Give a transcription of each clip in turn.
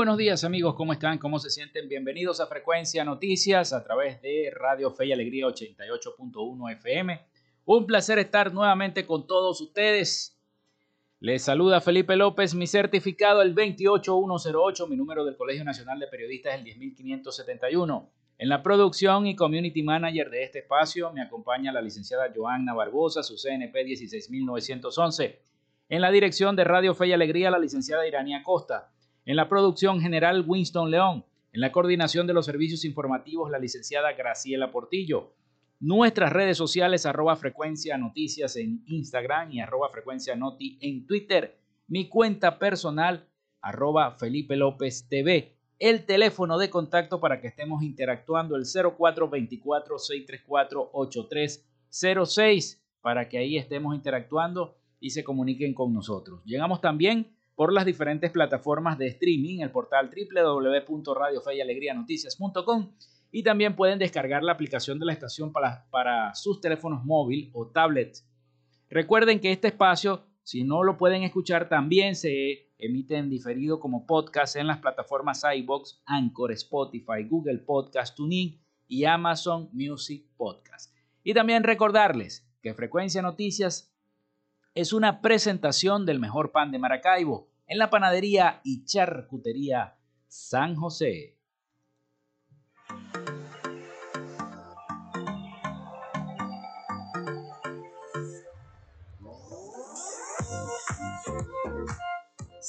Buenos días amigos, ¿cómo están? ¿Cómo se sienten? Bienvenidos a Frecuencia Noticias a través de Radio Fe y Alegría 88.1 FM. Un placer estar nuevamente con todos ustedes. Les saluda Felipe López, mi certificado el 28108, mi número del Colegio Nacional de Periodistas el 10571. En la producción y community manager de este espacio me acompaña la licenciada Joanna Barbosa, su CNP 16911. En la dirección de Radio Fe y Alegría, la licenciada Irania Costa. En la producción general, Winston León. En la coordinación de los servicios informativos, la licenciada Graciela Portillo. Nuestras redes sociales, arroba frecuencia noticias en Instagram y arroba frecuencia noti en Twitter. Mi cuenta personal, arroba Felipe López TV. El teléfono de contacto para que estemos interactuando, el 0424-634-8306, para que ahí estemos interactuando y se comuniquen con nosotros. Llegamos también por las diferentes plataformas de streaming, el portal www.radiofeyalegrianoticias.com y también pueden descargar la aplicación de la estación para, para sus teléfonos móvil o tablets. Recuerden que este espacio, si no lo pueden escuchar, también se emite en diferido como podcast en las plataformas iBox, Anchor, Spotify, Google Podcast, TuneIn y Amazon Music Podcast. Y también recordarles que Frecuencia Noticias es una presentación del mejor pan de Maracaibo en la panadería y charcutería San José.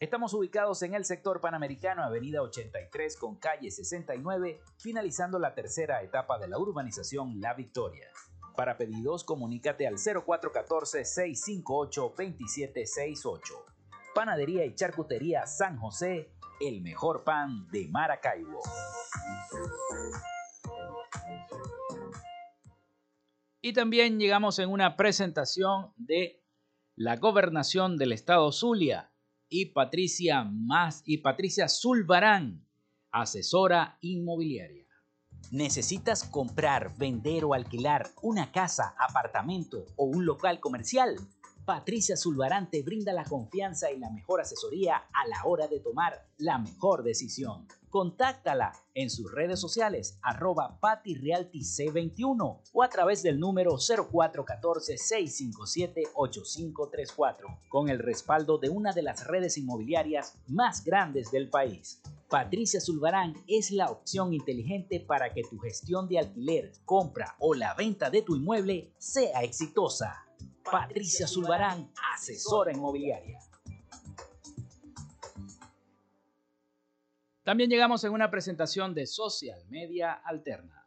Estamos ubicados en el sector panamericano, avenida 83 con calle 69, finalizando la tercera etapa de la urbanización La Victoria. Para pedidos, comunícate al 0414-658-2768. Panadería y Charcutería San José, el mejor pan de Maracaibo. Y también llegamos en una presentación de la gobernación del estado Zulia y Patricia Más y Patricia Zulbarán, asesora inmobiliaria. ¿Necesitas comprar, vender o alquilar una casa, apartamento o un local comercial? Patricia Zulbarán te brinda la confianza y la mejor asesoría a la hora de tomar la mejor decisión. Contáctala en sus redes sociales arroba patirealtyc21 o a través del número 0414-657-8534 con el respaldo de una de las redes inmobiliarias más grandes del país. Patricia Zulbarán es la opción inteligente para que tu gestión de alquiler, compra o la venta de tu inmueble sea exitosa. Patricia Zulbarán, asesora inmobiliaria. También llegamos en una presentación de Social Media Alterna.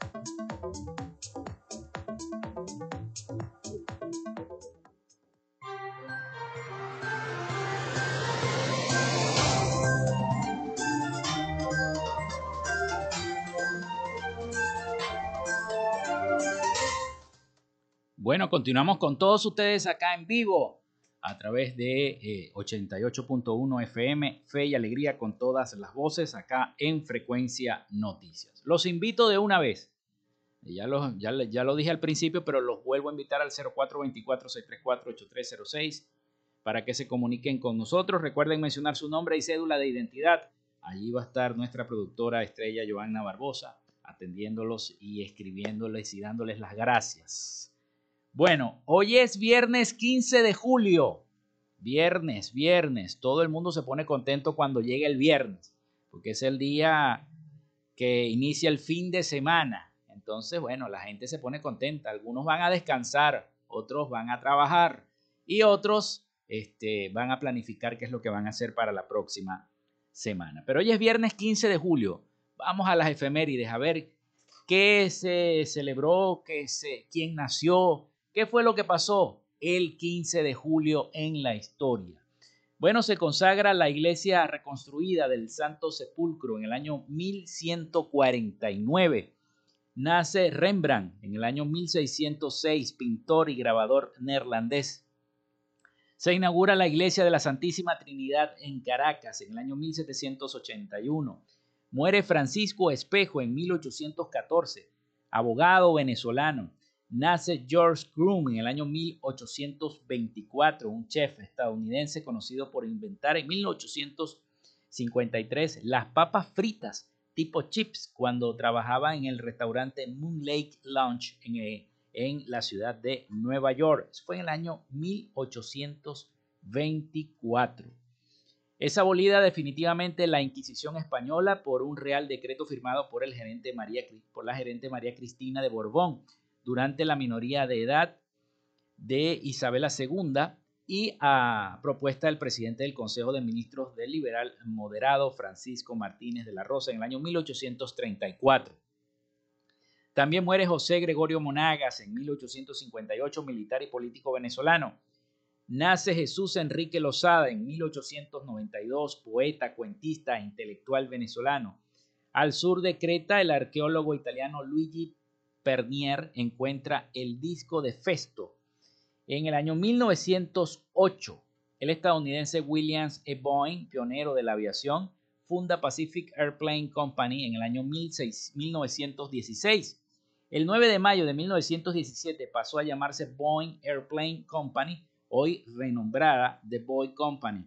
Continuamos con todos ustedes acá en vivo a través de 88.1 eh, FM, Fe y Alegría con todas las voces acá en Frecuencia Noticias. Los invito de una vez, ya lo, ya, ya lo dije al principio, pero los vuelvo a invitar al 0424-634-8306 para que se comuniquen con nosotros. Recuerden mencionar su nombre y cédula de identidad. Allí va a estar nuestra productora estrella Joanna Barbosa atendiéndolos y escribiéndoles y dándoles las gracias. Bueno, hoy es viernes 15 de julio. Viernes, viernes. Todo el mundo se pone contento cuando llega el viernes, porque es el día que inicia el fin de semana. Entonces, bueno, la gente se pone contenta. Algunos van a descansar, otros van a trabajar y otros este, van a planificar qué es lo que van a hacer para la próxima semana. Pero hoy es viernes 15 de julio. Vamos a las efemérides a ver qué se celebró, qué se, quién nació, ¿Qué fue lo que pasó el 15 de julio en la historia? Bueno, se consagra la iglesia reconstruida del Santo Sepulcro en el año 1149. Nace Rembrandt en el año 1606, pintor y grabador neerlandés. Se inaugura la iglesia de la Santísima Trinidad en Caracas en el año 1781. Muere Francisco Espejo en 1814, abogado venezolano. Nace George Groom en el año 1824, un chef estadounidense conocido por inventar en 1853 las papas fritas tipo chips cuando trabajaba en el restaurante Moon Lake Lounge en, eh, la ciudad de Nueva York. fue en el año 1824. Es abolida definitivamente la Inquisición española por un real decreto firmado por, el gerente María, por la gerente María Cristina de Borbón durante la minoría de edad de Isabela II y a propuesta del presidente del Consejo de Ministros del liberal moderado Francisco Martínez de la Rosa en el año 1834. También muere José Gregorio Monagas en 1858, militar y político venezolano. Nace Jesús Enrique Lozada en 1892, poeta, cuentista e intelectual venezolano. Al sur de Creta, el arqueólogo italiano Luigi Pernier encuentra el disco de Festo. En el año 1908, el estadounidense Williams E. Boeing, pionero de la aviación, funda Pacific Airplane Company en el año 1916. El 9 de mayo de 1917 pasó a llamarse Boeing Airplane Company, hoy renombrada The Boeing Company.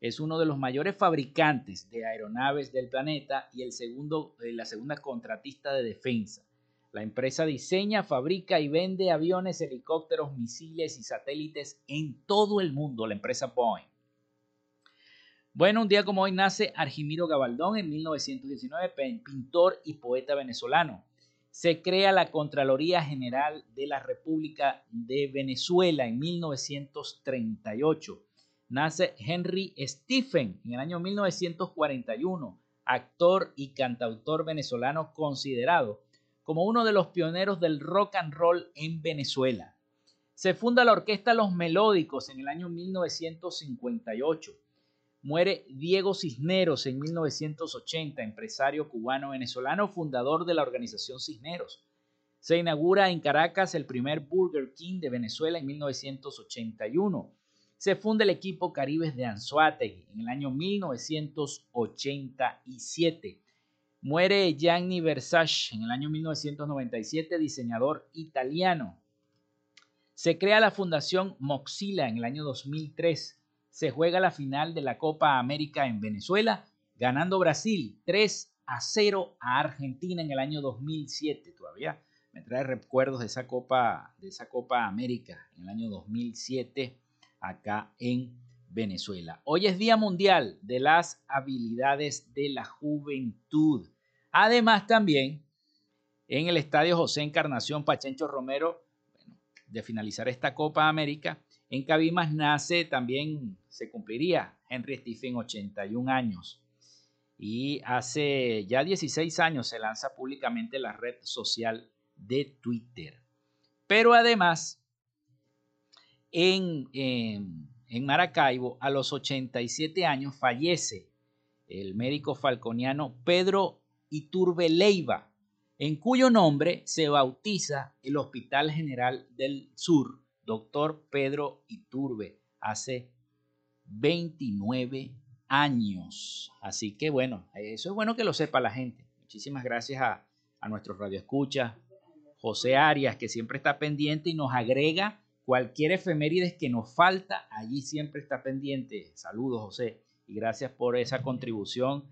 Es uno de los mayores fabricantes de aeronaves del planeta y el segundo, eh, la segunda contratista de defensa. La empresa diseña, fabrica y vende aviones, helicópteros, misiles y satélites en todo el mundo, la empresa Boeing. Bueno, un día como hoy nace Argimiro Gabaldón en 1919, pintor y poeta venezolano. Se crea la Contraloría General de la República de Venezuela en 1938. Nace Henry Stephen en el año 1941, actor y cantautor venezolano considerado como uno de los pioneros del rock and roll en Venezuela. Se funda la orquesta Los Melódicos en el año 1958. Muere Diego Cisneros en 1980, empresario cubano-venezolano, fundador de la organización Cisneros. Se inaugura en Caracas el primer Burger King de Venezuela en 1981. Se funda el equipo Caribes de Anzuategui en el año 1987. Muere Gianni Versace en el año 1997, diseñador italiano. Se crea la Fundación Moxila en el año 2003. Se juega la final de la Copa América en Venezuela, ganando Brasil 3 a 0 a Argentina en el año 2007. Todavía me trae recuerdos de esa Copa, de esa Copa América en el año 2007 acá en Venezuela. Hoy es Día Mundial de las Habilidades de la Juventud. Además, también en el Estadio José Encarnación Pachencho Romero, de finalizar esta Copa América, en Cabimas nace también, se cumpliría Henry Stephen, 81 años. Y hace ya 16 años se lanza públicamente la red social de Twitter. Pero además, en, en Maracaibo, a los 87 años, fallece el médico falconiano Pedro Iturbe Leiva, en cuyo nombre se bautiza el Hospital General del Sur, doctor Pedro Iturbe, hace 29 años. Así que bueno, eso es bueno que lo sepa la gente. Muchísimas gracias a, a nuestros radioescuchas, José Arias, que siempre está pendiente y nos agrega cualquier efemérides que nos falta, allí siempre está pendiente. Saludos, José, y gracias por esa contribución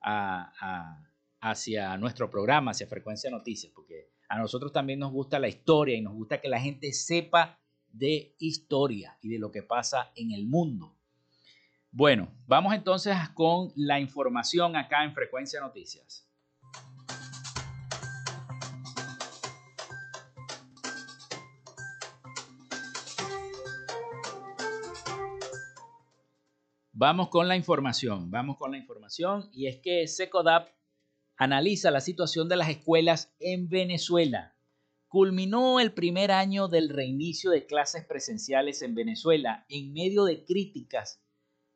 a hacia nuestro programa, hacia Frecuencia Noticias, porque a nosotros también nos gusta la historia y nos gusta que la gente sepa de historia y de lo que pasa en el mundo. Bueno, vamos entonces con la información acá en Frecuencia Noticias. Vamos con la información, vamos con la información y es que SECODAP analiza la situación de las escuelas en Venezuela. Culminó el primer año del reinicio de clases presenciales en Venezuela en medio de críticas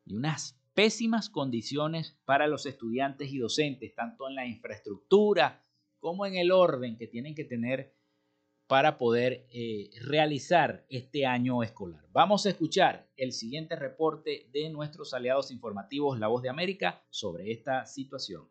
y unas pésimas condiciones para los estudiantes y docentes, tanto en la infraestructura como en el orden que tienen que tener para poder eh, realizar este año escolar. Vamos a escuchar el siguiente reporte de nuestros aliados informativos La Voz de América sobre esta situación.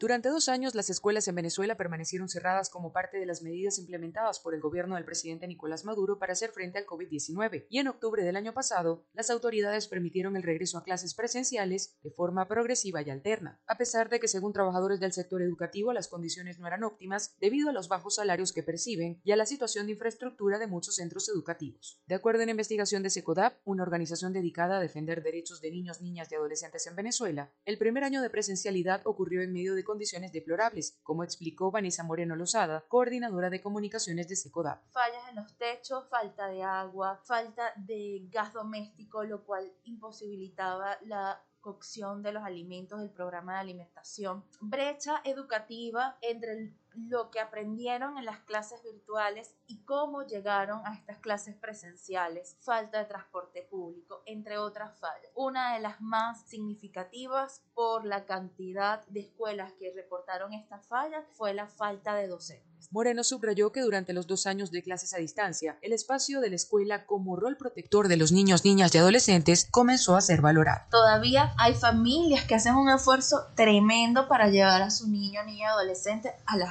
Durante dos años, las escuelas en Venezuela permanecieron cerradas como parte de las medidas implementadas por el gobierno del presidente Nicolás Maduro para hacer frente al COVID-19, y en octubre del año pasado, las autoridades permitieron el regreso a clases presenciales de forma progresiva y alterna, a pesar de que, según trabajadores del sector educativo, las condiciones no eran óptimas debido a los bajos salarios que perciben y a la situación de infraestructura de muchos centros educativos. De acuerdo a la investigación de SECODAP, una organización dedicada a defender derechos de niños, niñas y adolescentes en Venezuela, el primer año de presencialidad ocurrió en medio de condiciones deplorables, como explicó Vanessa Moreno Lozada, coordinadora de comunicaciones de SECODAP. Fallas en los techos, falta de agua, falta de gas doméstico, lo cual imposibilitaba la cocción de los alimentos del programa de alimentación, brecha educativa entre lo que aprendieron en las clases virtuales y cómo llegaron a estas clases presenciales, falta de transporte público, entre otras fallas. Una de las más significativas por la cantidad de escuelas que reportaron estas fallas fue la falta de docentes. Moreno subrayó que durante los dos años de clases a distancia, el espacio de la escuela como rol protector de los niños, niñas y adolescentes comenzó a ser valorado. Todavía hay familias que hacen un esfuerzo tremendo para llevar a su niño, niña, adolescente a las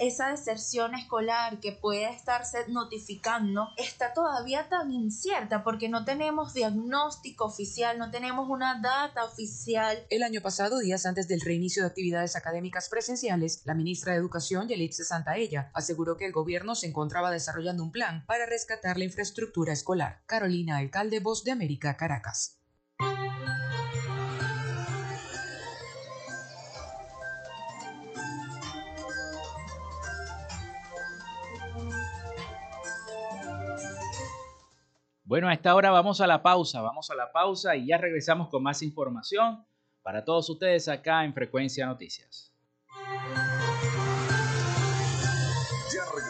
Esa deserción escolar que puede estarse notificando está todavía tan incierta porque no tenemos diagnóstico oficial, no tenemos una data oficial. El año pasado, días antes del reinicio de actividades académicas presenciales, la ministra de Educación, Yelitze ella aseguró que el gobierno se encontraba desarrollando un plan para rescatar la infraestructura escolar. Carolina, alcalde Voz de América, Caracas. Bueno, a esta hora vamos a la pausa, vamos a la pausa y ya regresamos con más información para todos ustedes acá en Frecuencia Noticias.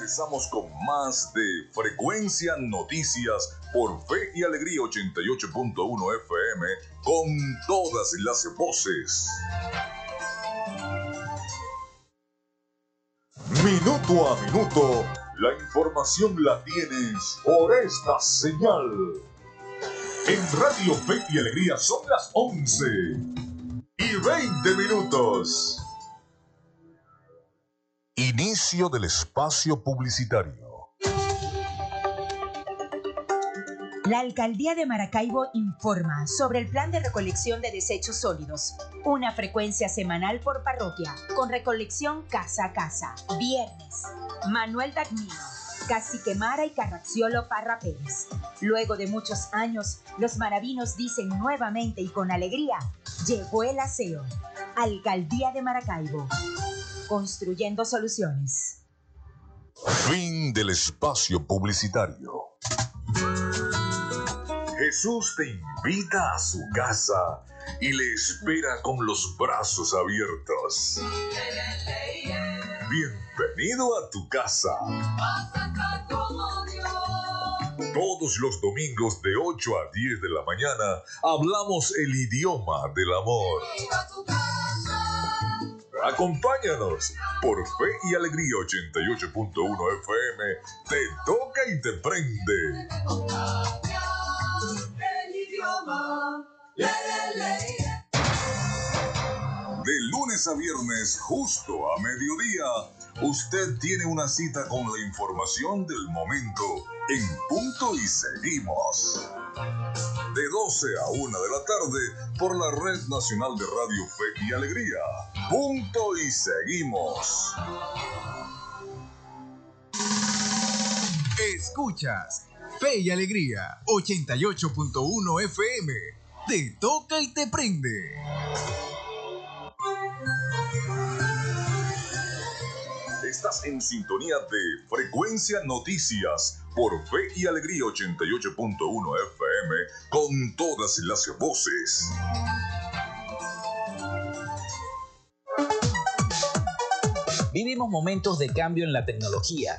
regresamos con más de Frecuencia Noticias por Fe y Alegría 88.1 FM con todas las voces. Minuto a minuto, la información la tienes por esta señal. En Radio Fe y Alegría son las 11 y 20 minutos. Inicio del espacio publicitario. La Alcaldía de Maracaibo informa sobre el plan de recolección de desechos sólidos. Una frecuencia semanal por parroquia, con recolección casa a casa. Viernes. Manuel Dagnino, Cacique Mara y Carraxiolo Parra Pérez. Luego de muchos años, los maravinos dicen nuevamente y con alegría, llegó el aseo. Alcaldía de Maracaibo construyendo soluciones. Fin del espacio publicitario. Jesús te invita a su casa y le espera con los brazos abiertos. Bienvenido a tu casa. Todos los domingos de 8 a 10 de la mañana hablamos el idioma del amor. Acompáñanos por Fe y Alegría 88.1 FM. Te toca y te prende. De lunes a viernes, justo a mediodía, usted tiene una cita con la información del momento en punto y seguimos. De 12 a 1 de la tarde por la Red Nacional de Radio Fe y Alegría. Punto y seguimos. Escuchas Fe y Alegría 88.1 FM. Te toca y te prende. Estás en sintonía de Frecuencia Noticias por Fe y Alegría 88.1 FM con todas las voces. Vivimos momentos de cambio en la tecnología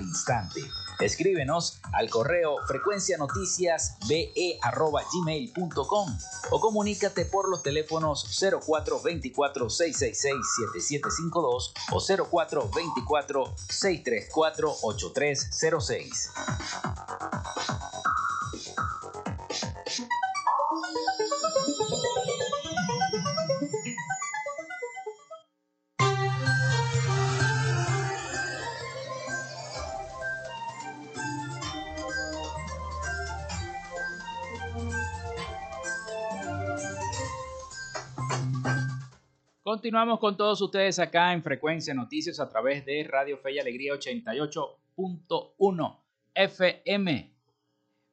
instante. Escríbenos al correo frecuencianoticiasbe.gmail.com o comunícate por los teléfonos 0424-666-7752 o 0424-634-8306. Continuamos con todos ustedes acá en Frecuencia Noticias a través de Radio Fe y Alegría 88.1 FM.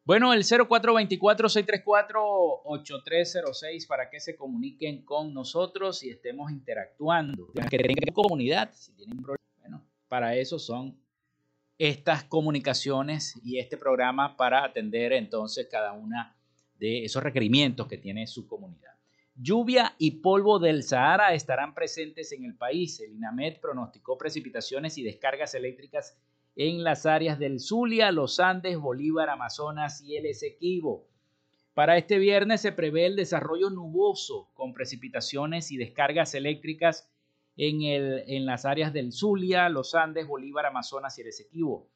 Bueno, el 0424-634-8306 para que se comuniquen con nosotros y estemos interactuando. Que tengan comunidad, si tienen bueno, para eso son estas comunicaciones y este programa para atender entonces cada una de esos requerimientos que tiene su comunidad. Lluvia y polvo del Sahara estarán presentes en el país. El INAMED pronosticó precipitaciones y descargas eléctricas en las áreas del Zulia, los Andes, Bolívar, Amazonas y el Esequibo. Para este viernes se prevé el desarrollo nuboso con precipitaciones y descargas eléctricas en, el, en las áreas del Zulia, los Andes, Bolívar, Amazonas y el Esequibo.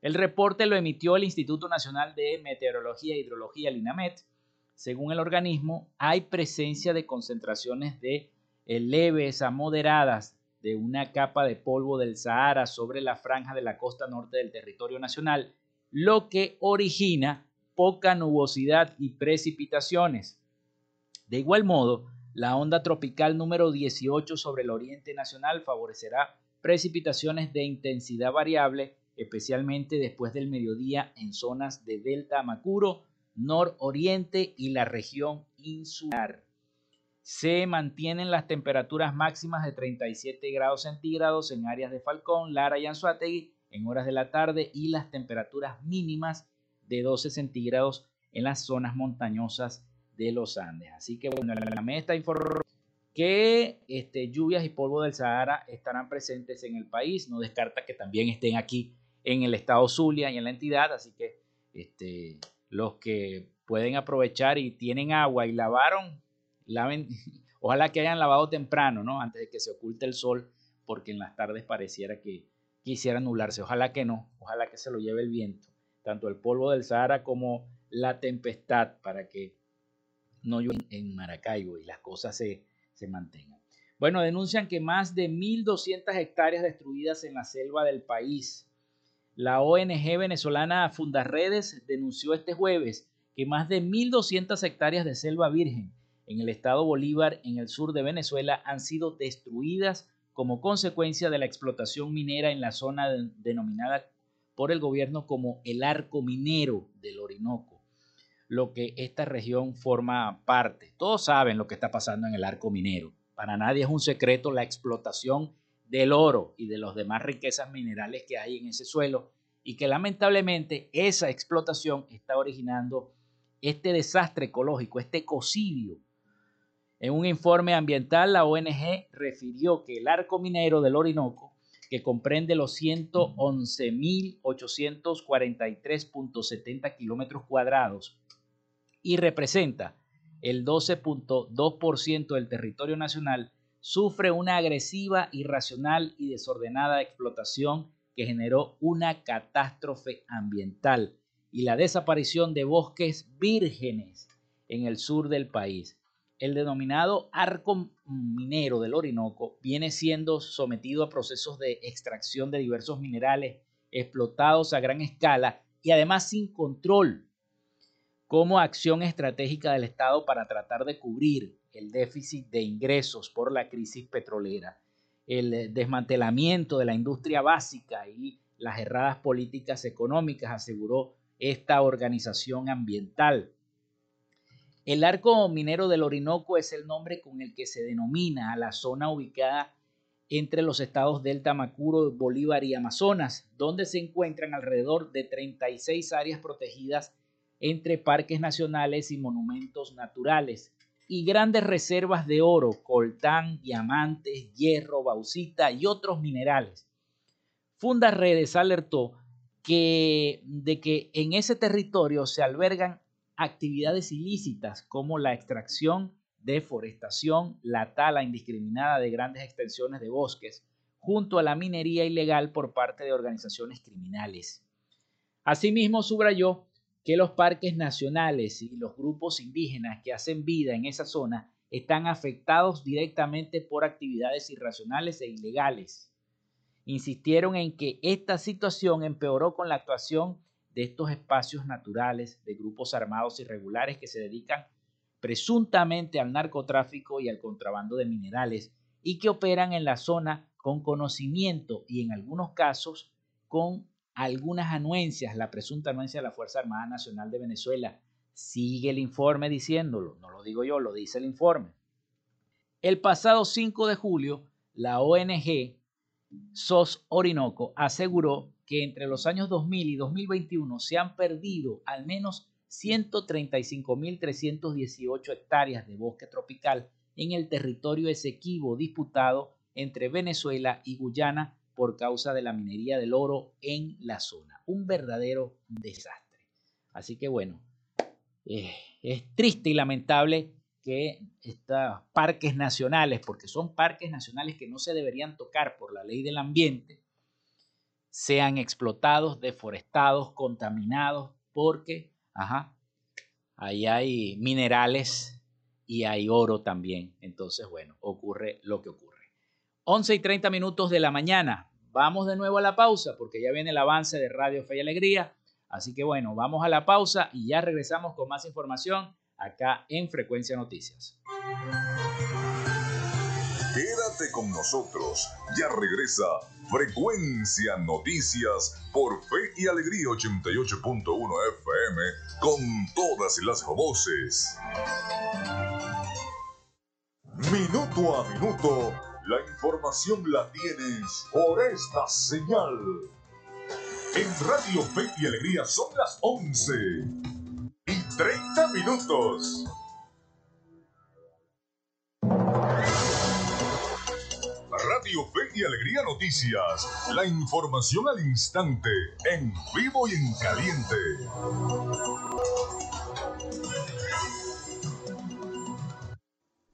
El reporte lo emitió el Instituto Nacional de Meteorología e Hidrología, el INAMED, según el organismo, hay presencia de concentraciones de leves a moderadas de una capa de polvo del Sahara sobre la franja de la costa norte del territorio nacional, lo que origina poca nubosidad y precipitaciones. De igual modo, la onda tropical número 18 sobre el oriente nacional favorecerá precipitaciones de intensidad variable, especialmente después del mediodía en zonas de Delta Amacuro, nororiente y la región insular. Se mantienen las temperaturas máximas de 37 grados centígrados en áreas de Falcón, Lara y Anzuategui en horas de la tarde y las temperaturas mínimas de 12 centígrados en las zonas montañosas de los Andes. Así que bueno, la meta informó que este, lluvias y polvo del Sahara estarán presentes en el país. No descarta que también estén aquí en el estado Zulia y en la entidad. Así que este, los que pueden aprovechar y tienen agua y lavaron, laven, ojalá que hayan lavado temprano, ¿no? Antes de que se oculte el sol, porque en las tardes pareciera que quisiera nublarse. Ojalá que no, ojalá que se lo lleve el viento, tanto el polvo del Sahara como la tempestad, para que no llueva en Maracaibo y las cosas se, se mantengan. Bueno, denuncian que más de 1.200 hectáreas destruidas en la selva del país La ONG venezolana Fundarredes denunció este jueves que más de 1.200 hectáreas de selva virgen en el estado Bolívar, en el sur de Venezuela, han sido destruidas como consecuencia de la explotación minera en la zona denominada por el gobierno como el arco minero del Orinoco, lo que esta región forma parte. Todos saben lo que está pasando en el arco minero. Para nadie es un secreto la explotación del oro y de las demás riquezas minerales que hay en ese suelo y que lamentablemente esa explotación está originando este desastre ecológico, este ecocidio. En un informe ambiental, la ONG refirió que el arco minero del Orinoco, que comprende los 111.843.70 kilómetros cuadrados y representa el 12.2% del territorio nacional, sufre una agresiva, irracional y desordenada explotación que generó una catástrofe ambiental y la desaparición de bosques vírgenes en el sur del país. El denominado arco minero del Orinoco viene siendo sometido a procesos de extracción de diversos minerales explotados a gran escala y además sin control como acción estratégica del Estado para tratar de cubrir el déficit de ingresos por la crisis petrolera, el desmantelamiento de la industria básica y las erradas políticas económicas, aseguró esta organización ambiental. El arco minero del Orinoco es el nombre con el que se denomina a la zona ubicada entre los estados Delta, Macuro, Bolívar y Amazonas, donde se encuentran alrededor de 36 áreas protegidas entre parques nacionales y monumentos naturales, y grandes reservas de oro, coltán, diamantes, hierro, bauxita y otros minerales. Fundaredes alertó que, de que en ese territorio se albergan actividades ilícitas como la extracción, deforestación, la tala indiscriminada de grandes extensiones de bosques, junto a la minería ilegal por parte de organizaciones criminales. Asimismo, subrayó que los parques nacionales y los grupos indígenas que hacen vida en esa zona están afectados directamente por actividades irracionales e ilegales. Insistieron en que esta situación empeoró con la actuación de estos espacios naturales de grupos armados irregulares que se dedican presuntamente al narcotráfico y al contrabando de minerales y que operan en la zona con conocimiento y en algunos casos con algunas anuencias, la presunta anuencia de la Fuerza Armada Nacional de Venezuela. Sigue el informe diciéndolo, no lo digo yo, lo dice el informe. El pasado 5 de julio, la ONG SOS Orinoco aseguró que entre los años 2000 y 2021 se han perdido al menos 135.318 hectáreas de bosque tropical en el territorio Esequibo disputado entre Venezuela y Guyana por causa de la minería del oro en la zona. Un verdadero desastre. Así que bueno, eh, es triste y lamentable que estos parques nacionales, porque son parques nacionales que no se deberían tocar por la ley del ambiente, sean explotados, deforestados, contaminados, porque, ajá, ahí hay minerales y hay oro también. Entonces, bueno, ocurre lo que ocurre. 11 y 30 minutos de la mañana. Vamos de nuevo a la pausa porque ya viene el avance de Radio Fe y Alegría. Así que bueno, vamos a la pausa y ya regresamos con más información acá en Frecuencia Noticias. Quédate con nosotros. Ya regresa Frecuencia Noticias por Fe y Alegría 88.1 FM con todas las voces. Minuto a minuto la información la tienes por esta señal. En Radio Fe y Alegría son las 11 y 30 minutos. Radio Fe y Alegría Noticias. La información al instante, en vivo y en caliente.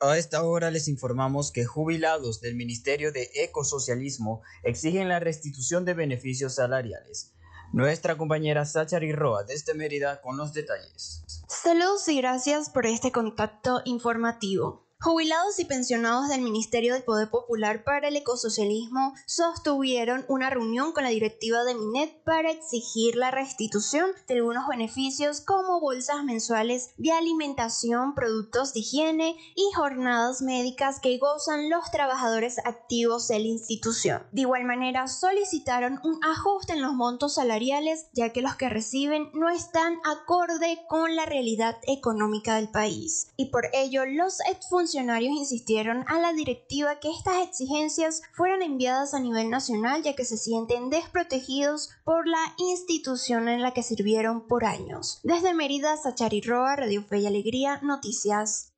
A esta hora les informamos que jubilados del Ministerio de Ecosocialismo exigen la restitución de beneficios salariales. Nuestra compañera Sachari Roa desde Mérida con los detalles. Saludos y gracias por este contacto informativo. Jubilados y pensionados del Ministerio del Poder Popular para el Ecosocialismo sostuvieron una reunión con la directiva de Minet para exigir la restitución de algunos beneficios como bolsas mensuales de alimentación, productos de higiene y jornadas médicas que gozan los trabajadores activos de la institución. De igual manera, solicitaron un ajuste en los montos salariales ya que los que reciben no están acorde con la realidad económica del país. Y por ello, los exfuncionarios funcionarios insistieron a la directiva que estas exigencias fueran enviadas a nivel nacional ya que se sienten desprotegidos por la institución en la que sirvieron por años. Desde Mérida, Sachari Roa, Radio Fe y Alegría, Noticias.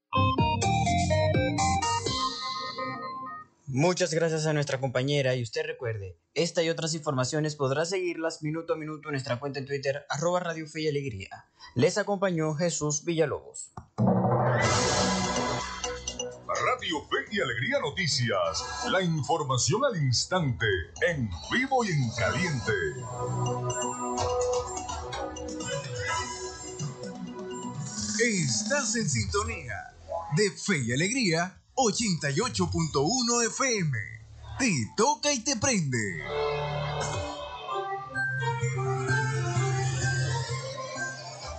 Muchas gracias a nuestra compañera y usted recuerde, esta y otras informaciones podrá seguirlas minuto a minuto en nuestra cuenta en Twitter arroba Radio Fe y Alegría. Les acompañó Jesús Villalobos. Fe y Alegría Noticias. La información al instante, en vivo y en caliente. Estás en sintonía de Fe y Alegría 88.1 FM. Te toca y te prende.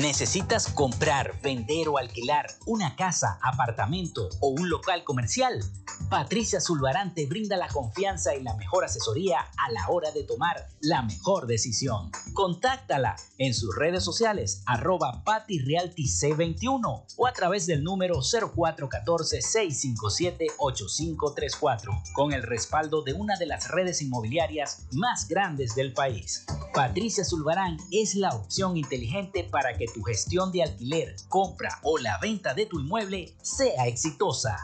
¿Necesitas comprar, vender o alquilar una casa, apartamento o un local comercial? Patricia Zulbarán te brinda la confianza y la mejor asesoría a la hora de tomar la mejor decisión. Contáctala en sus redes sociales arroba patirealtyc21 o a través del número 0414-657-8534 con el respaldo de una de las redes inmobiliarias más grandes del país. Patricia Zulbarán es la opción inteligente para tu gestión de alquiler, compra o la venta de tu inmueble sea exitosa.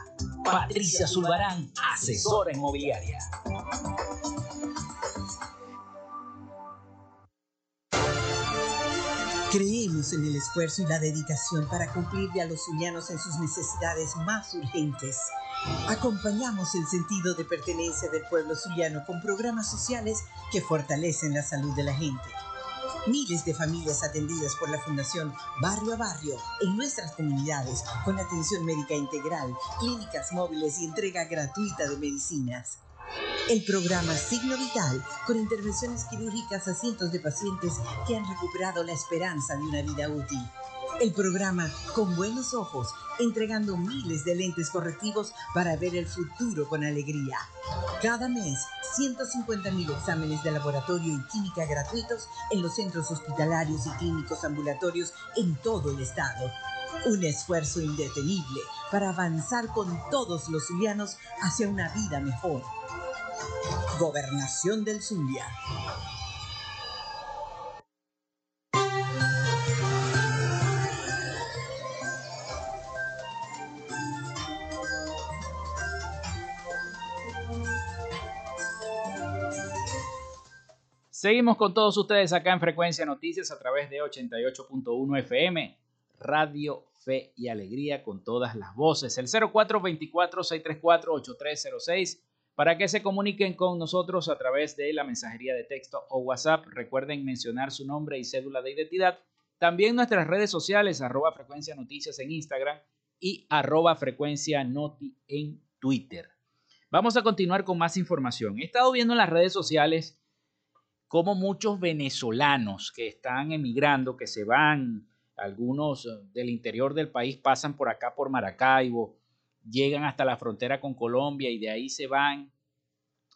Patricia Zulbarán, asesora inmobiliaria. Creemos en el esfuerzo y la dedicación para cumplirle a los zulianos en sus necesidades más urgentes. Acompañamos el sentido de pertenencia del pueblo zuliano con programas sociales que fortalecen la salud de la gente. Miles de familias atendidas por la Fundación Barrio a Barrio en nuestras comunidades con atención médica integral, clínicas móviles y entrega gratuita de medicinas. El programa Signo Vital, con intervenciones quirúrgicas a cientos de pacientes que han recuperado la esperanza de una vida útil. El programa Con Buenos Ojos, entregando miles de lentes correctivos para ver el futuro con alegría. Cada mes, 150.000 exámenes de laboratorio y química gratuitos en los centros hospitalarios y clínicos ambulatorios en todo el estado. Un esfuerzo indetenible para avanzar con todos los zulianos hacia una vida mejor. Gobernación del Zulia. Seguimos con todos ustedes acá en Frecuencia Noticias a través de 88.1 FM, Radio Fe y Alegría con todas las voces. El 0424-634-8306 para que se comuniquen con nosotros a través de la mensajería de texto o WhatsApp. Recuerden mencionar su nombre y cédula de identidad También nuestras redes sociales, arroba frecuencia noticias en Instagram y arroba frecuencia noti en Twitter. Vamos a continuar con más información. He estado viendo en las redes sociales cómo muchos venezolanos que están emigrando, que se van, algunos del interior del país pasan por acá por Maracaibo, llegan hasta la frontera con Colombia y de ahí se van,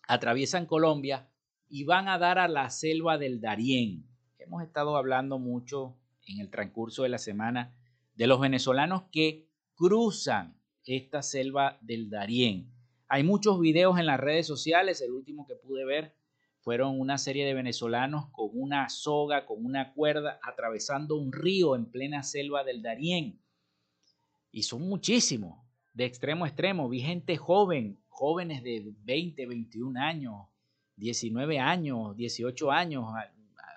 atraviesan Colombia y van a dar a la selva del Darién. Hemos estado hablando mucho en el transcurso de la semana de los venezolanos que cruzan esta selva del Darién. Hay muchos videos en las redes sociales, el último que pude ver fueron una serie de venezolanos con una soga, con una cuerda, atravesando un río en plena selva del Darién. Y son muchísimos, de extremo a extremo. Vi gente joven, jóvenes de 20, 21 años, 19 años, 18 años,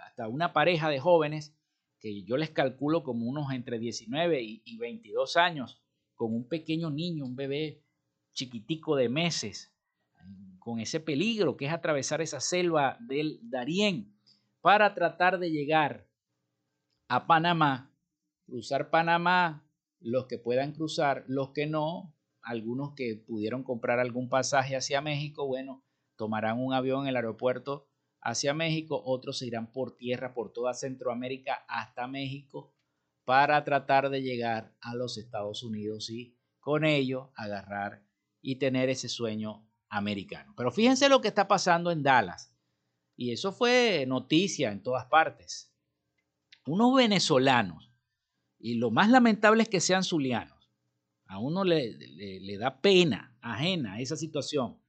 hasta una pareja de jóvenes que yo les calculo como unos entre 19 y, 22 años, con un pequeño niño, un bebé chiquitico de meses, con ese peligro que es atravesar esa selva del Darién para tratar de llegar a Panamá, cruzar Panamá, los que puedan cruzar, los que no, algunos que pudieron comprar algún pasaje hacia México, bueno, tomarán un avión en el aeropuerto hacia México, otros se irán por tierra por toda Centroamérica hasta México para tratar de llegar a los Estados Unidos y con ello agarrar y tener ese sueño americano. Pero fíjense lo que está pasando en Dallas. Y eso fue noticia en todas partes. Unos venezolanos, y lo más lamentable es que sean zulianos, a uno le, le da pena ajena a esa situación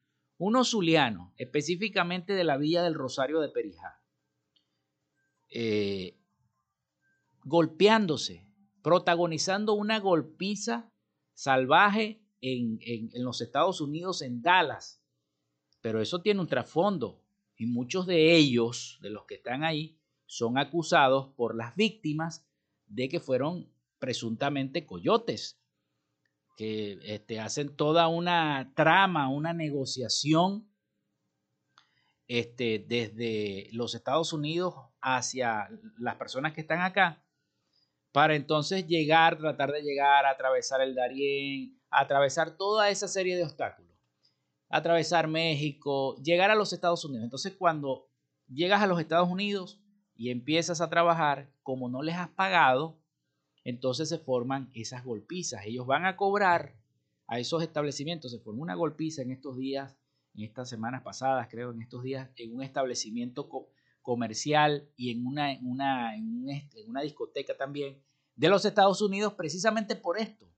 unos zulianos, específicamente de la Villa del Rosario de Perijá, eh, golpeándose, protagonizando una golpiza salvaje en, en, los Estados Unidos, en Dallas. Pero eso tiene un trasfondo y muchos de ellos, de los que están ahí, son acusados por las víctimas de que fueron presuntamente coyotes que este, hacen toda una trama, una negociación este, desde los Estados Unidos hacia las personas que están acá, para entonces llegar, tratar de llegar, a atravesar el Darién, atravesar toda esa serie de obstáculos, atravesar México, llegar a los Estados Unidos. Entonces cuando llegas a los Estados Unidos y empiezas a trabajar, como no les has pagado, entonces se forman esas golpizas. Ellos van a cobrar a esos establecimientos. Se formó una golpiza en estos días, en estas semanas pasadas, creo, en estos días, en un establecimiento comercial y en una, una, en, una discoteca también de los Estados Unidos, precisamente por esto,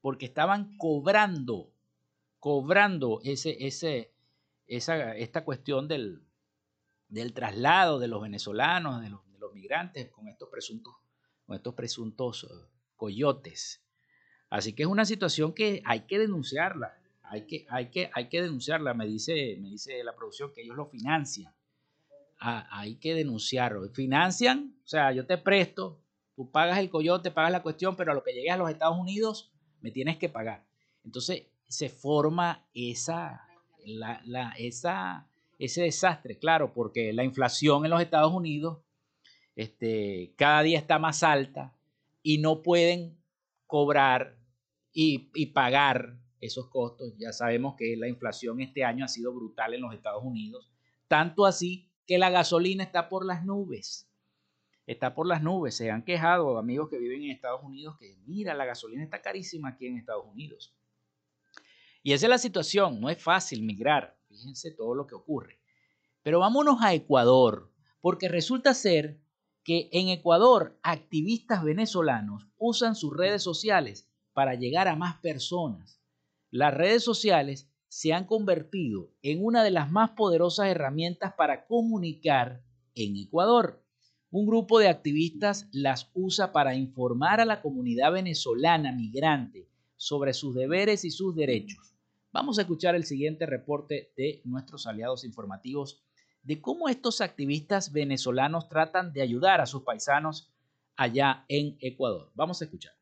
porque estaban cobrando, cobrando ese, ese, esa, esta cuestión del, del traslado de los venezolanos, de los, de los migrantes con estos presuntos con estos presuntos eh, coyotes. Así que es una situación que hay que denunciarla. Hay que, hay que, hay que denunciarla, me dice, me dice la producción que ellos lo financian. Ah, hay que denunciarlo. Financian, o sea, yo te presto, tú pagas el coyote, pagas la cuestión, pero a lo que llegues a los Estados Unidos me tienes que pagar. Entonces se forma esa, la, esa, ese desastre, claro, porque la inflación en los Estados Unidos este, cada día está más alta y no pueden cobrar y, y, pagar esos costos. Ya sabemos que la inflación este año ha sido brutal en los Estados Unidos, tanto así que la gasolina está por las nubes. Está por las nubes. Se han quejado amigos que viven en Estados Unidos que mira, la gasolina está carísima aquí en Estados Unidos. Y esa es la situación. No es fácil migrar. Fíjense todo lo que ocurre. Pero vámonos a Ecuador, porque resulta ser que en Ecuador activistas venezolanos usan sus redes sociales para llegar a más personas. Las redes sociales se han convertido en una de las más poderosas herramientas para comunicar en Ecuador. Un grupo de activistas las usa para informar a la comunidad venezolana migrante sobre sus deberes y sus derechos. Vamos a escuchar el siguiente reporte de nuestros aliados informativos de cómo estos activistas venezolanos tratan de ayudar a sus paisanos allá en Ecuador. Vamos a escuchar.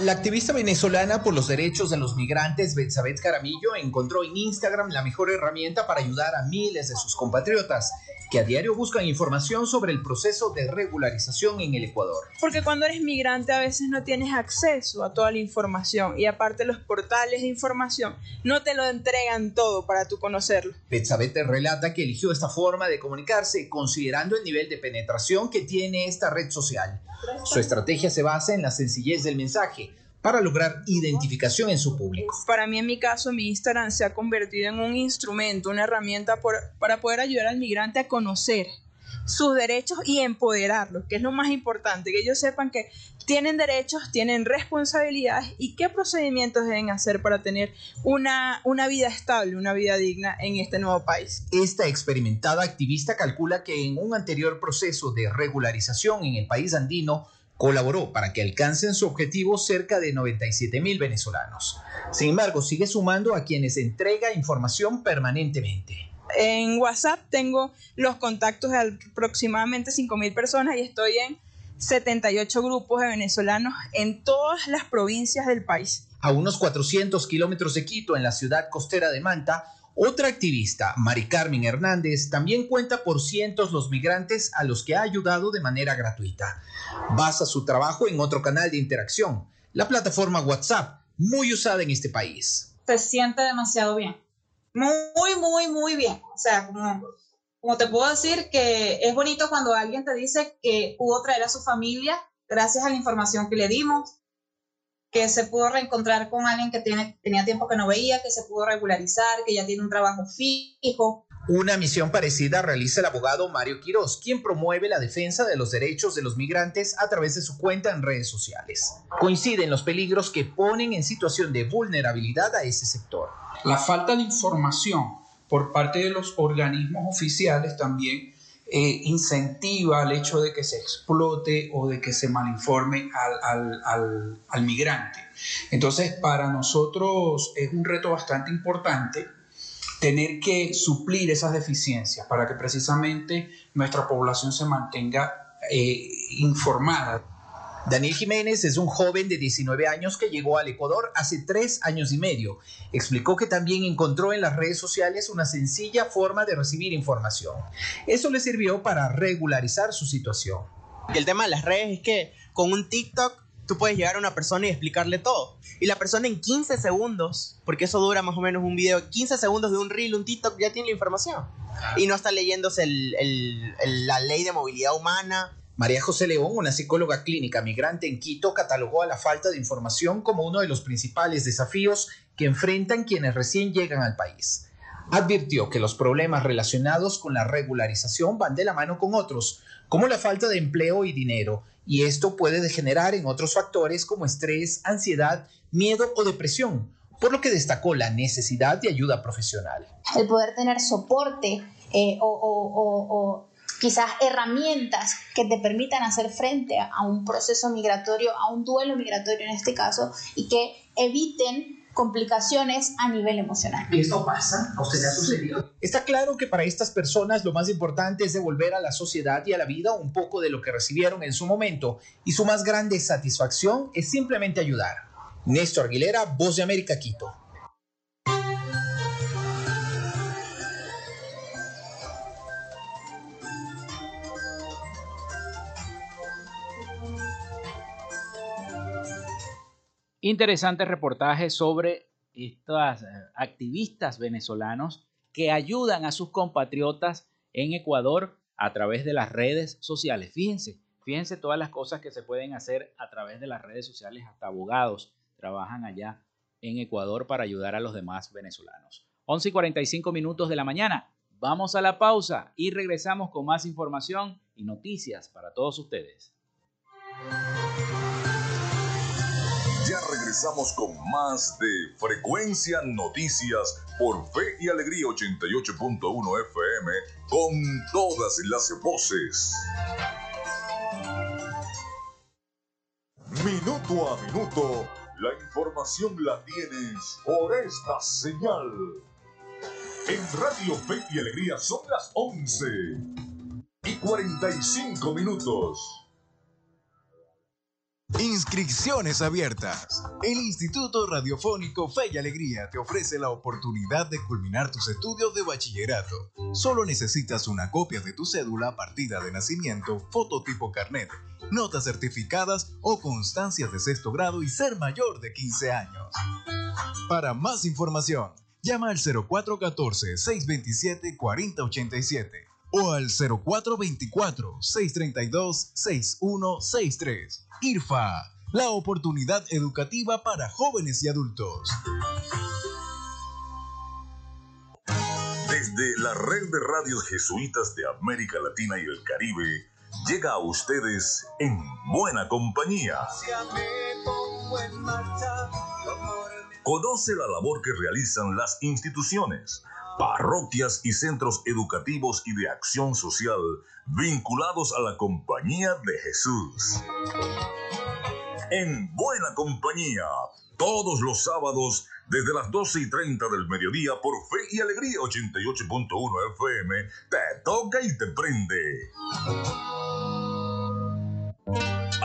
La activista venezolana por los derechos de los migrantes, Betsabet Caramillo, encontró en Instagram la mejor herramienta para ayudar a miles de sus compatriotas. Que a diario buscan información sobre el proceso de regularización en el Ecuador. Porque cuando eres migrante a veces no tienes acceso a toda la información y aparte los portales de información no te lo entregan todo para tú conocerlo. Betsabeth relata que eligió esta forma de comunicarse considerando el nivel de penetración que tiene esta red social. Su estrategia se basa en la sencillez del mensaje para lograr identificación en su público. Para mí, en mi caso, mi Instagram se ha convertido en un instrumento, una herramienta para poder ayudar al migrante a conocer sus derechos y empoderarlos, que es lo más importante, que ellos sepan que tienen derechos, tienen responsabilidades y qué procedimientos deben hacer para tener una, una vida estable, una vida digna en este nuevo país. Esta experimentada activista calcula que en un anterior proceso de regularización en el país andino, colaboró para que alcancen su objetivo cerca de 97 mil venezolanos. Sin embargo, sigue sumando a quienes entrega información permanentemente. En WhatsApp tengo los contactos de aproximadamente 5 mil personas y estoy en 78 grupos de venezolanos en todas las provincias del país. A unos 400 kilómetros de Quito, en la ciudad costera de Manta, otra activista, Mari Carmen Hernández, también cuenta por cientos los migrantes a los que ha ayudado de manera gratuita. Basa su trabajo en otro canal de interacción, la plataforma WhatsApp, muy usada en este país. Se siente demasiado bien. Muy, muy, muy bien. O sea, como, te puedo decir que es bonito cuando alguien te dice que pudo traer a su familia gracias a la información que le dimos, que se pudo reencontrar con alguien que tiene, tenía tiempo que no veía, que se pudo regularizar, que ya tiene un trabajo fijo. Una misión parecida realiza el abogado Mario Quiroz, quien promueve la defensa de los derechos de los migrantes a través de su cuenta en redes sociales. Coinciden los peligros que ponen en situación de vulnerabilidad a ese sector. La falta de información por parte de los organismos oficiales también eh, incentiva al hecho de que se explote o de que se malinforme al, al, al, migrante. Entonces, para nosotros es un reto bastante importante tener que suplir esas deficiencias para que precisamente nuestra población se mantenga eh, informada. Daniel Jiménez es un joven de 19 años que llegó al Ecuador hace tres años y medio. Explicó que también encontró en las redes sociales una sencilla forma de recibir información. Eso le sirvió para regularizar su situación. El tema de las redes es que con un TikTok tú puedes llegar a una persona y explicarle todo. Y la persona en 15 segundos, porque eso dura más o menos un video, 15 segundos de un reel, un TikTok, ya tiene la información. Y no está leyéndose la ley de movilidad humana, María José León, una psicóloga clínica migrante en Quito, catalogó a la falta de información como uno de los principales desafíos que enfrentan quienes recién llegan al país. Advirtió que los problemas relacionados con la regularización van de la mano con otros, como la falta de empleo y dinero, y esto puede degenerar en otros factores como estrés, ansiedad, miedo o depresión, por lo que destacó la necesidad de ayuda profesional. El poder tener soporte eh, o quizás herramientas que te permitan hacer frente a un proceso migratorio, a un duelo migratorio en este caso, y que eviten complicaciones a nivel emocional. ¿Y esto pasa? ¿A usted le ha sucedido? Está claro que para estas personas lo más importante es devolver a la sociedad y a la vida un poco de lo que recibieron en su momento y su más grande satisfacción es simplemente ayudar. Néstor Aguilera, Voz de América, Quito. Interesante reportaje sobre estas eh, activistas venezolanos que ayudan a sus compatriotas en Ecuador a través de las redes sociales. Fíjense, fíjense todas las cosas que se pueden hacer a través de las redes sociales. Hasta abogados trabajan allá en Ecuador para ayudar a los demás venezolanos. 11 y 45 minutos de la mañana. Vamos a la pausa y regresamos con más información y noticias para todos ustedes. Regresamos con más de Frecuencia Noticias por Fe y Alegría 88.1 FM con todas las voces. Minuto a minuto, la información la tienes por esta señal. En Radio Fe y Alegría son las 11 y 45 minutos. Inscripciones abiertas. El Instituto Radiofónico Fe y Alegría te ofrece la oportunidad de culminar tus estudios de bachillerato. Solo necesitas una copia de tu cédula, partida de nacimiento, fototipo carnet, notas certificadas o constancias de sexto grado y ser mayor de 15 años. Para más información, llama al 0414-627-4087 o al 0424-632-6163. IRFA, la oportunidad educativa para jóvenes y adultos. Desde la red de radios jesuitas de América Latina y el Caribe, llega a ustedes en buena compañía. Conoce la labor que realizan las instituciones, parroquias y centros educativos y de acción social vinculados a la compañía de Jesús. En buena compañía, todos los sábados desde las 12 y 30 del mediodía por Fe y Alegría 88.1 FM, te toca y te prende.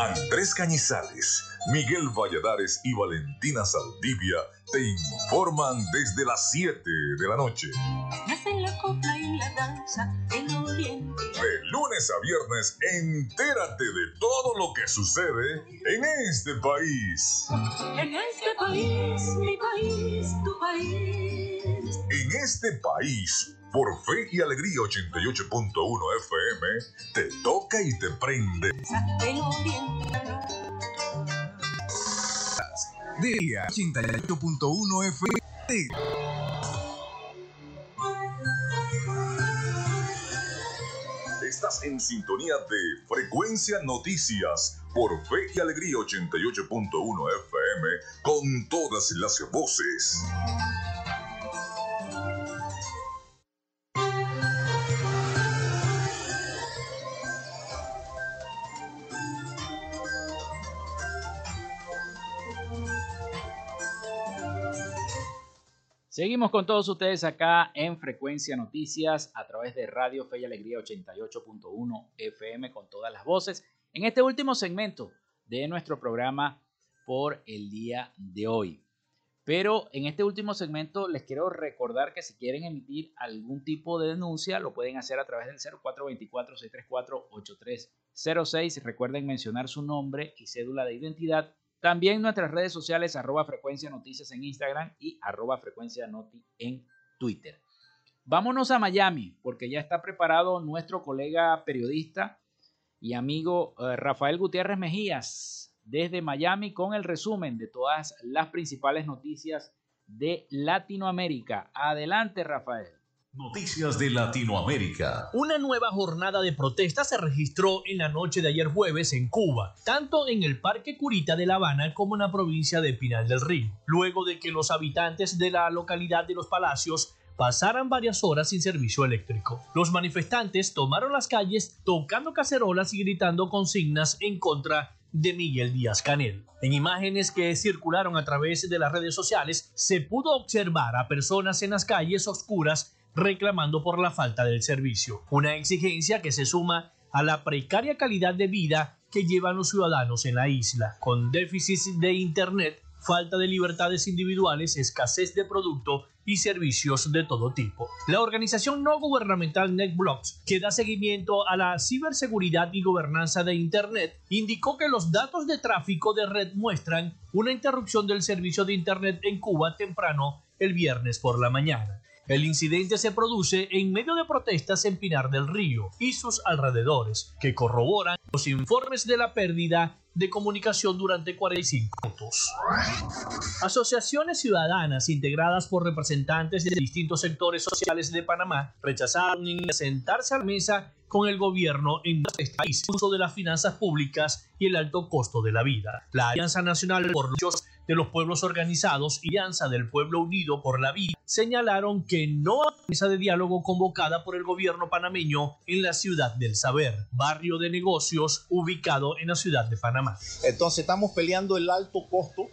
Andrés Cañizales, Miguel Valladares y Valentina Saldivia te informan desde las 7 de la noche. Nacen la copla y la danza en Oriente. De lunes a viernes, entérate de todo lo que sucede en este país. En este país, mi país, tu país. En este país, por Fe y Alegría 88.1 FM, te toca y te prende. Día 88.1 FM. Estás en sintonía de Frecuencia Noticias por Fe y Alegría 88.1 FM con todas las voces. Seguimos con todos ustedes acá en Frecuencia Noticias a través de Radio Fe y Alegría 88.1 FM con todas las voces en este último segmento de nuestro programa por el día de hoy. Pero en este último segmento les quiero recordar que si quieren emitir algún tipo de denuncia lo pueden hacer a través del 0424-634-8306. Recuerden mencionar su nombre y cédula de identidad también nuestras redes sociales, arroba frecuencia noticias en Instagram y arroba frecuencia noti en Twitter. Vámonos a Miami, porque ya está preparado nuestro colega periodista y amigo eh, Rafael Gutiérrez Mejías desde Miami con el resumen de todas las principales noticias de Latinoamérica. Adelante, Rafael. Noticias de Latinoamérica. Una nueva jornada de protesta se registró en la noche de ayer jueves en Cuba, tanto en el Parque Curita de La Habana como en la provincia de Pinal del Río, luego de que los habitantes de la localidad de Los Palacios pasaran varias horas sin servicio eléctrico. Los manifestantes tomaron las calles tocando cacerolas y gritando consignas en contra de Miguel Díaz Canel. En imágenes que circularon a través de las redes sociales, se pudo observar a personas en las calles oscuras reclamando por la falta del servicio, una exigencia que se suma a la precaria calidad de vida que llevan los ciudadanos en la isla, con déficits de Internet, falta de libertades individuales, escasez de producto y servicios de todo tipo. La organización no gubernamental NetBlocks, que da seguimiento a la ciberseguridad y gobernanza de Internet, indicó que los datos de tráfico de red muestran una interrupción del servicio de Internet en Cuba temprano el viernes por la mañana. El incidente se produce en medio de protestas en Pinar del Río y sus alrededores, que corroboran los informes de la pérdida de comunicación durante 45 minutos. Asociaciones ciudadanas integradas por representantes de distintos sectores sociales de Panamá rechazaron sentarse a la mesa con el gobierno en este país, uso de las finanzas públicas y el alto costo de la vida. La Alianza Nacional por de los Pueblos Organizados y Alianza del Pueblo Unido por la Vida señalaron que no hay mesa de diálogo convocada por el gobierno panameño en la ciudad del Saber, barrio de negocios ubicado en la ciudad de Panamá. Entonces estamos peleando el alto costo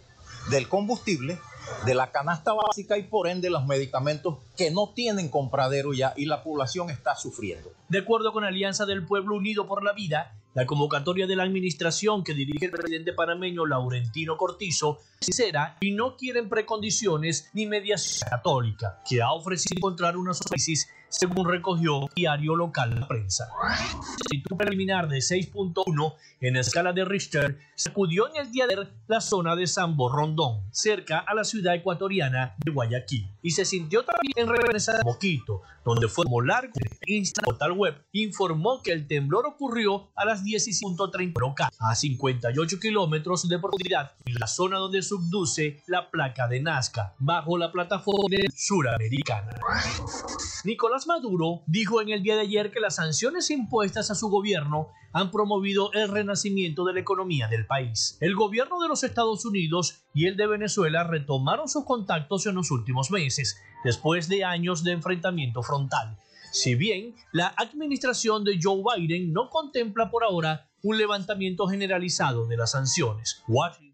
del combustible, de la canasta básica y por ende los medicamentos que no tienen compradero ya y la población está sufriendo. De acuerdo con Alianza del Pueblo Unido por la Vida, La convocatoria de la administración que dirige el presidente panameño Laurentino Cortizo sincera y no quieren precondiciones ni mediación católica, que ha ofrecido encontrar una crisis según recogió diario local La Prensa. Magnitud preliminar de 6.1 en escala de Richter sacudió en el día de la zona de San Borrondón, cerca a la ciudad ecuatoriana de Guayaquil, y se sintió también en represa de Moquito, donde fue como largo. Insta Portal Web informó que el temblor ocurrió a las 10.30 local, a 58 kilómetros de profundidad, en la zona donde subduce la placa de Nazca, bajo la plataforma suramericana. Nicolás Maduro dijo en el día de ayer que las sanciones impuestas a su gobierno han promovido el renacimiento de la economía del país. El gobierno de los Estados Unidos y el de Venezuela retomaron sus contactos en los últimos meses, después de años de enfrentamiento frontal. Si bien la administración de Joe Biden no contempla por ahora un levantamiento generalizado de las sanciones, Washington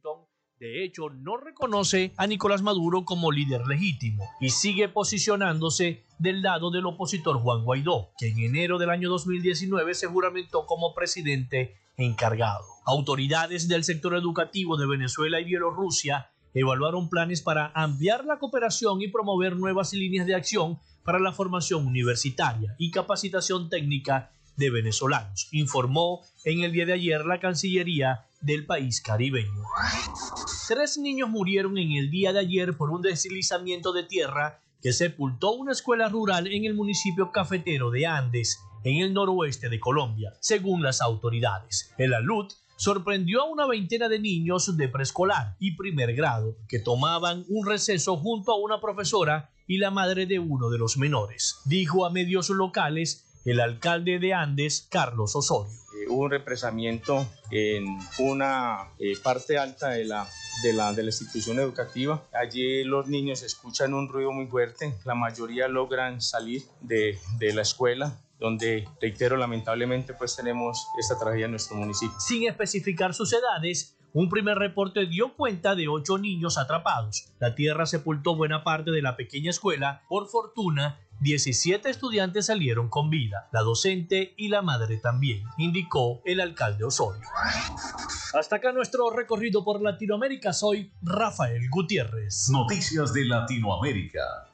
de hecho, no reconoce a Nicolás Maduro como líder legítimo y sigue posicionándose del lado del opositor Juan Guaidó, que en enero del año 2019 se juramentó como presidente encargado. Autoridades del sector educativo de Venezuela y Bielorrusia evaluaron planes para ampliar la cooperación y promover nuevas líneas de acción para la formación universitaria y capacitación técnica de venezolanos, informó en el día de ayer la Cancillería del país caribeño. Tres niños murieron en el día de ayer por un deslizamiento de tierra que sepultó una escuela rural en el municipio cafetero de Andes, en el noroeste de Colombia, según las autoridades. El alud sorprendió a una veintena de niños de preescolar y primer grado que tomaban un receso junto a una profesora y la madre de uno de los menores. Dijo a medios locales el alcalde de Andes, Carlos Osorio. Eh, hubo un represamiento en una eh, parte alta de la, de, la, de la institución educativa. Allí los niños escuchan un ruido muy fuerte, la mayoría logran salir de, de la escuela, donde, reitero, lamentablemente pues tenemos esta tragedia en nuestro municipio. Sin especificar sus edades, un primer reporte dio cuenta de ocho niños atrapados. La tierra sepultó buena parte de la pequeña escuela. Por fortuna, 17 estudiantes salieron con vida, la docente y la madre también, indicó el alcalde Osorio. Hasta acá nuestro recorrido por Latinoamérica. Soy Rafael Gutiérrez. Noticias de Latinoamérica.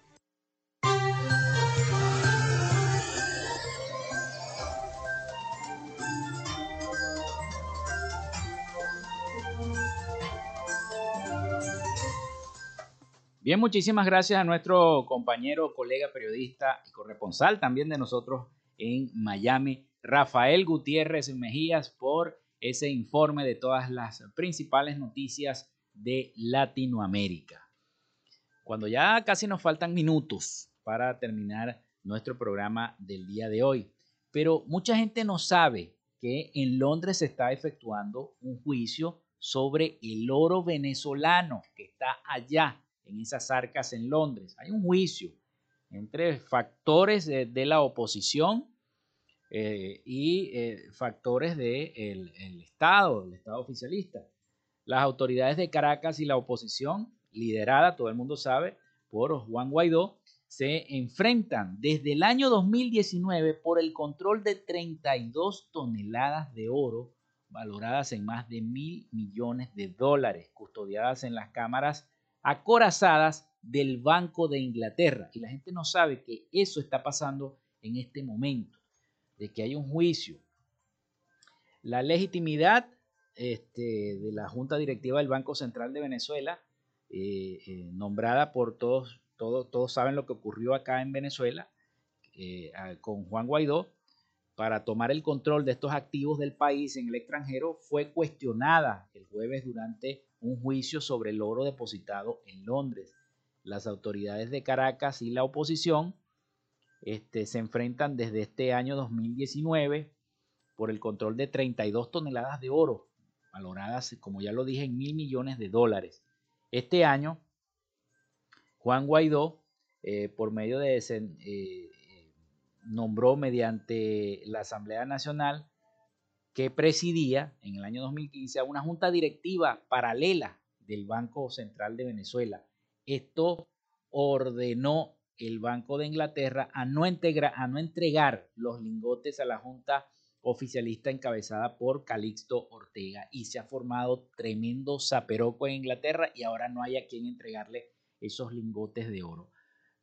Bien, muchísimas gracias a nuestro compañero, colega, periodista y corresponsal también de nosotros en Miami, Rafael Gutiérrez Mejías, por ese informe de todas las principales noticias de Latinoamérica. Cuando ya casi nos faltan minutos para terminar nuestro programa del día de hoy, pero mucha gente no sabe que en Londres se está efectuando un juicio sobre el oro venezolano que está allá en esas arcas en Londres. Hay un juicio entre factores de, la oposición eh, y eh, factores del de el Estado, el Estado oficialista. Las autoridades de Caracas y la oposición, liderada, todo el mundo sabe, por Juan Guaidó, se enfrentan desde el año 2019 por el control de 32 toneladas de oro valoradas en más de mil millones de dólares, custodiadas en las cámaras acorazadas del Banco de Inglaterra. Y la gente no sabe que eso está pasando en este momento, de que hay un juicio. La legitimidad este, de la Junta Directiva del Banco Central de Venezuela, eh, eh, nombrada por todos, todos, todos saben lo que ocurrió acá en Venezuela eh, con Juan Guaidó, para tomar el control de estos activos del país en el extranjero, fue cuestionada el jueves durante un juicio sobre el oro depositado en Londres. Las autoridades de Caracas y la oposición este, se enfrentan desde este año 2019 por el control de 32 toneladas de oro, valoradas, como ya lo dije, en mil millones de dólares. Este año, Juan Guaidó, eh, por medio de eh, nombró mediante la Asamblea Nacional que presidía en el año 2015 a una junta directiva paralela del Banco Central de Venezuela. Esto ordenó el Banco de Inglaterra a no, a no entregar los lingotes a la Junta oficialista encabezada por Calixto Ortega y se ha formado tremendo zaperoco en Inglaterra y ahora no hay a quien entregarle esos lingotes de oro.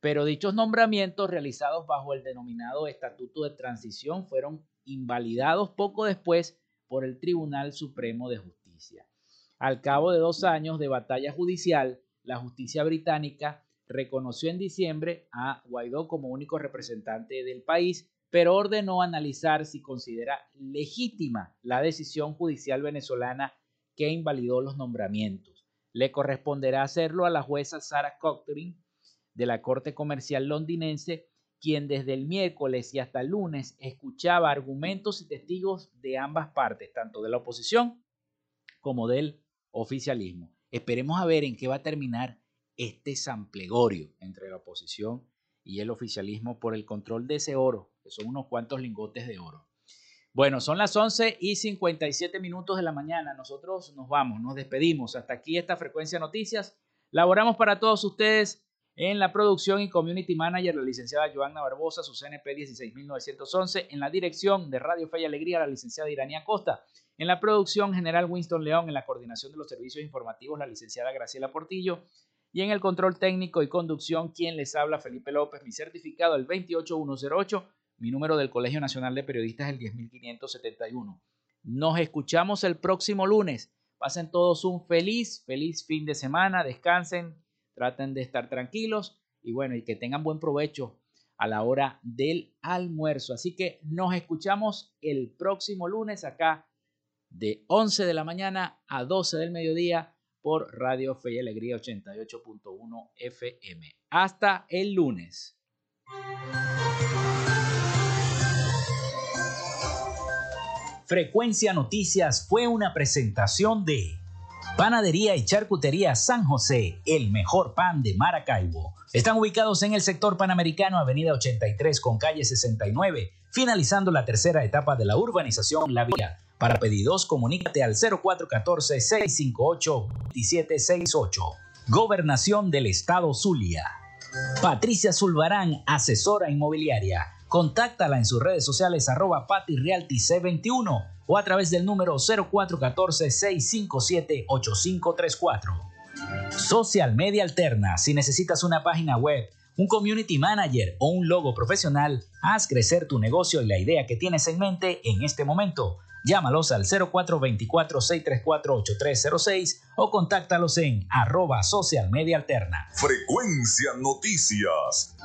Pero dichos nombramientos realizados bajo el denominado Estatuto de Transición fueron invalidados poco después por el Tribunal Supremo de Justicia. Al cabo de dos años de batalla judicial, la justicia británica reconoció en diciembre a Guaidó como único representante del país pero ordenó analizar si considera legítima la decisión judicial venezolana que invalidó los nombramientos. Le corresponderá hacerlo a la jueza Sarah Cochran de la Corte Comercial londinense, quien desde el miércoles y hasta el lunes escuchaba argumentos y testigos de ambas partes, tanto de la oposición como del oficialismo. Esperemos a ver en qué va a terminar este samplegorio entre la oposición y el oficialismo por el control de ese oro, que son unos cuantos lingotes de oro. Bueno, son las 11 y 57 minutos de la mañana. Nosotros nos vamos, nos despedimos. Hasta aquí esta frecuencia noticias. Laboramos para todos ustedes en la producción y community manager, la licenciada Joanna Barbosa, su CNP 16911. En la dirección de Radio Fe y Alegría, la licenciada Irania Costa. En la producción general Winston León. En la coordinación de los servicios informativos, la licenciada Graciela Portillo. Y en el control técnico y conducción, quien les habla, Felipe López, mi certificado el 28108, mi número del Colegio Nacional de Periodistas el 10571. Nos escuchamos el próximo lunes. Pasen todos un feliz, feliz fin de semana, descansen, traten de estar tranquilos y bueno, y que tengan buen provecho a la hora del almuerzo. Así que nos escuchamos el próximo lunes acá de 11 de la mañana a 12 del mediodía por Radio Fe y Alegría 88.1 FM. Hasta el lunes. Frecuencia Noticias fue una presentación de Panadería y Charcutería San José, el mejor pan de Maracaibo. Están ubicados en el sector panamericano, Avenida 83 con calle 69, finalizando la tercera etapa de la urbanización La Vía para pedidos, comunícate al 0414-658-2768. Gobernación del Estado Zulia. Patricia Zulbarán, asesora inmobiliaria. Contáctala en sus redes sociales arroba patirealtyc21 o a través del número 0414-657-8534. Social Media Alterna. Si necesitas una página web, un community manager o un logo profesional, haz crecer tu negocio y la idea que tienes en mente en este momento. Llámalos al 0424-634-8306 o contáctalos en arroba social media alterna. Frecuencia Noticias.